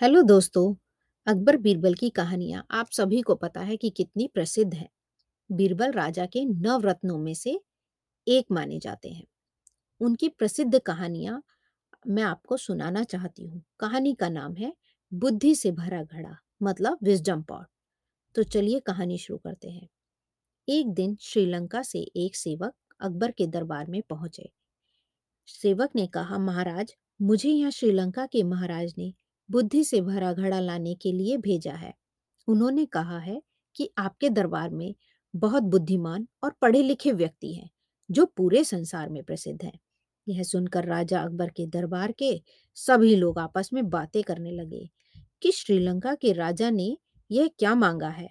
Hello दोस्तों, अकबर बीरबल की कहानियाँ आप सभी को पता है कि कितनी प्रसिद्ध है। बीरबल राजा के नवरत्नों में से एक माने जाते हैं। उनकी प्रसिद्ध कहानियाँ मैं आपको सुनाना चाहती हूँ। कहानी का नाम है बुद्धि से भरा घड़ा मतलब विजडम पॉट। तो चलिए कहानी शुरू करते हैं। एक दिन श्रीलंका से एक सेवक अकबर के दरबार में पहुँचे। सेवक ने कहा, महाराज, मुझे यहाँ श्रीलंका के महाराज ने बुद्धि से भरा घड़ा लाने के लिए भेजा है। उन्होंने कहा है कि आपके दरबार में बहुत बुद्धिमान और पढ़े लिखे व्यक्ति हैं, जो पूरे संसार में प्रसिद्ध हैं। यह सुनकर राजा अकबर के दरबार के सभी लोग आपस में बातें करने लगे कि श्रीलंका के राजा ने यह क्या मांगा है?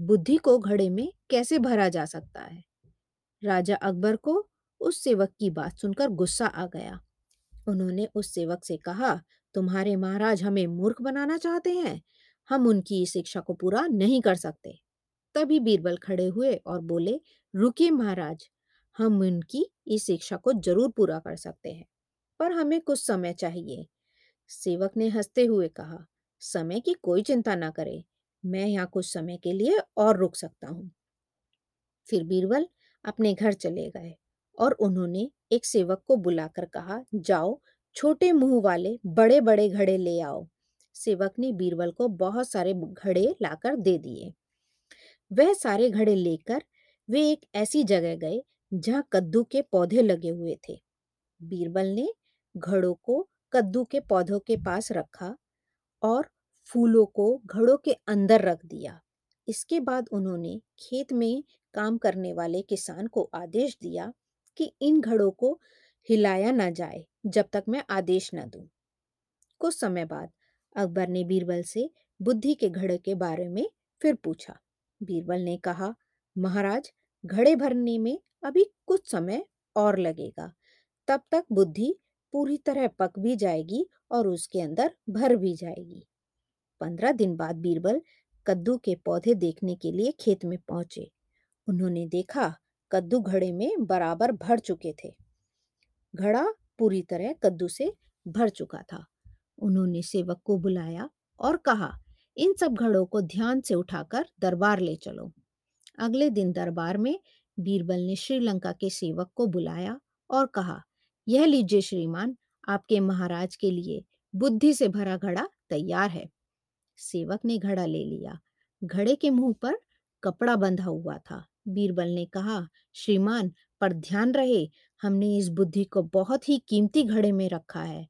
बुद्धि को घड़े में कैसे भरा जा सकता है? राजा अकबर को उस सेवक की बात सुनकर गुस्सा आ गया। उन्होंने उस सेवक से कहा तुम्हारे महाराज हमें मूर्ख बनाना चाहते हैं, हम उनकी इस शिक्षा को पूरा नहीं कर सकते। तभी बीरबल खड़े हुए और बोले, रुकिए महाराज, हम उनकी इस शिक्षा को ज़रूर पूरा कर सकते हैं, पर हमें कुछ समय चाहिए। सेवक ने हँसते हुए कहा, समय की कोई चिंता ना करे, मैं यहाँ कुछ समय के लिए और रुक सकता हूँ। फिर बीरबल अपने घर चले गए और उन्होंने एक सेवक को बुलाकर कहा, जाओ छोटे मुँह वाले बड़े बड़े घड़े ले आओ। सेवक ने बीरबल को बहुत सारे घड़े लाकर दे दिए। वह सारे घड़े लेकर वे एक ऐसी जगह गए, जहाँ कद्दू के पौधे लगे हुए थे। बीरबल ने घड़ों को कद्दू के पौधों के पास रखा और फूलों को घड़ों के अंदर रख दिया। इसके बाद उन्होंने खेत में काम करने वाले किसान को आदेश दिया कि इन घड़ों को हिलाया ना जाए, जब तक मैं आदेश न दूँ। कुछ समय बाद अकबर ने बीरबल से बुद्धि के घड़े के बारे में फिर पूछा। बीरबल ने कहा, महाराज, घड़े भरने में अभी कुछ समय और लगेगा। तब तक बुद्धि पूरी तरह पक भी जाएगी और उसके अंदर भर भी जाएगी। पंद्रह दिन बाद बीरबल कद्दू के पौधे देखने के लिए खेत में पहुँचे। उन्होंने देखा, कद्दू घड़े में बराबर भर चुके थे। घड़ा पूरी तरह कद्दू से भर चुका था। उन्होंने सेवक को बुलाया और कहा, इन सब घड़ों को ध्यान से उठाकर दरबार ले चलो। अगले दिन दरबार में बीरबल ने श्रीलंका के सेवक को बुलाया और कहा, यह लीजिए श्रीमान, आपके महाराज के लिए बुद्धि से भरा घड़ा तैयार है। सेवक ने घड़ा ले लिया। घड़े के मुँह पर कपड़ा बंधा हुआ था। बीरबल ने कहा, श्रीमान पर ध्यान रहे, हमने इस बुद्धि को बहुत ही कीमती घड़े में रखा है।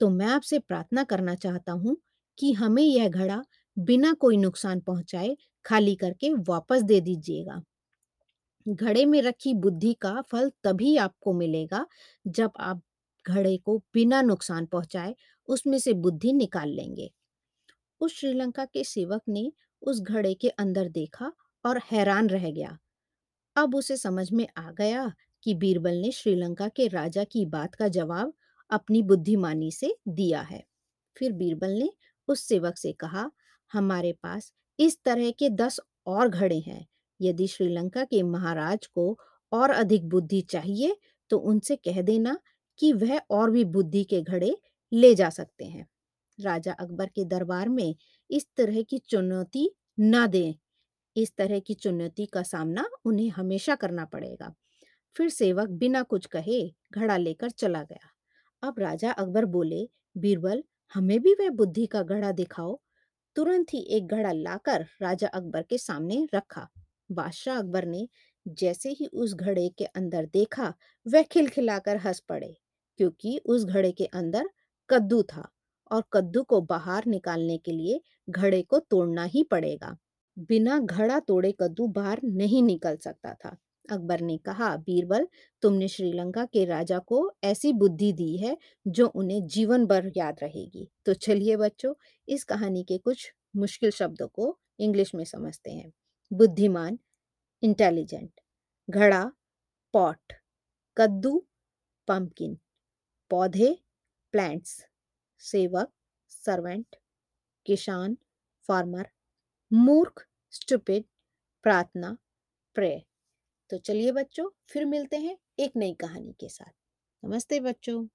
तो मैं आपसे प्रार्थना करना चाहता हूँ कि हमें यह घड़ा बिना कोई नुकसान पहुँचाए खाली करके वापस दे दीजिएगा। घड़े में रखी बुद्धि का फल तभी आपको मिलेगा जब आप घड़े को बिना नुकसान पहुँचाए उसमें से बुद्धि निकाल लेंगे। उस श्रीलंका के सेवक ने उस घड़े के अंदर देखा और हैरान रह गया। अब उसे समझ में आ गया कि बीरबल ने श्रीलंका के राजा की बात का जवाब अपनी बुद्धिमानी से दिया है। फिर बीरबल ने उस सेवक से कहा, हमारे पास इस तरह के दस और घड़े हैं। यदि श्रीलंका के महाराज को और अधिक बुद्धि चाहिए तो उनसे कह देना कि वह और भी बुद्धि के घड़े ले जा सकते हैं। राजा अकबर के दरबार में इस तरह की चुनौती न दें। इस तरह की चुनौती का सामना उन्हें हमेशा करना पड़ेगा। फिर सेवक बिना कुछ कहे घड़ा लेकर चला गया। अब राजा अकबर बोले, बीरबल, हमें भी वह बुद्धि का घड़ा दिखाओ। तुरंत ही एक घड़ा लाकर राजा अकबर के सामने रखा। बादशाह अकबर ने जैसे ही उस घड़े के अंदर देखा, वह खिलखिलाकर हंस पड़े, क्योंकि उस घड़े के अंदर कद्दू था और कद्दू को बाहर निकालने के लिए घड़े को तोड़ना ही पड़ेगा। बिना घड़ा तोड़े कद्दू बाहर नहीं निकल सकता था। अकबर ने कहा, बीरबल, तुमने श्रीलंका के राजा को ऐसी बुद्धि दी है जो उन्हें जीवन भर याद रहेगी। तो चलिए बच्चों, इस कहानी के कुछ मुश्किल शब्दों को इंग्लिश में समझते हैं। बुद्धिमान इंटेलिजेंट घड़ा पॉट कद्दू पंपकिन पौधे प्लांट्स सेवक सर्वेंट किसान फार्मर मूर्ख स्टूपिड प्रार्थना प्रे तो चलिए बच्चों, फिर मिलते हैं एक नई कहानी के साथ। नमस्ते बच्चों।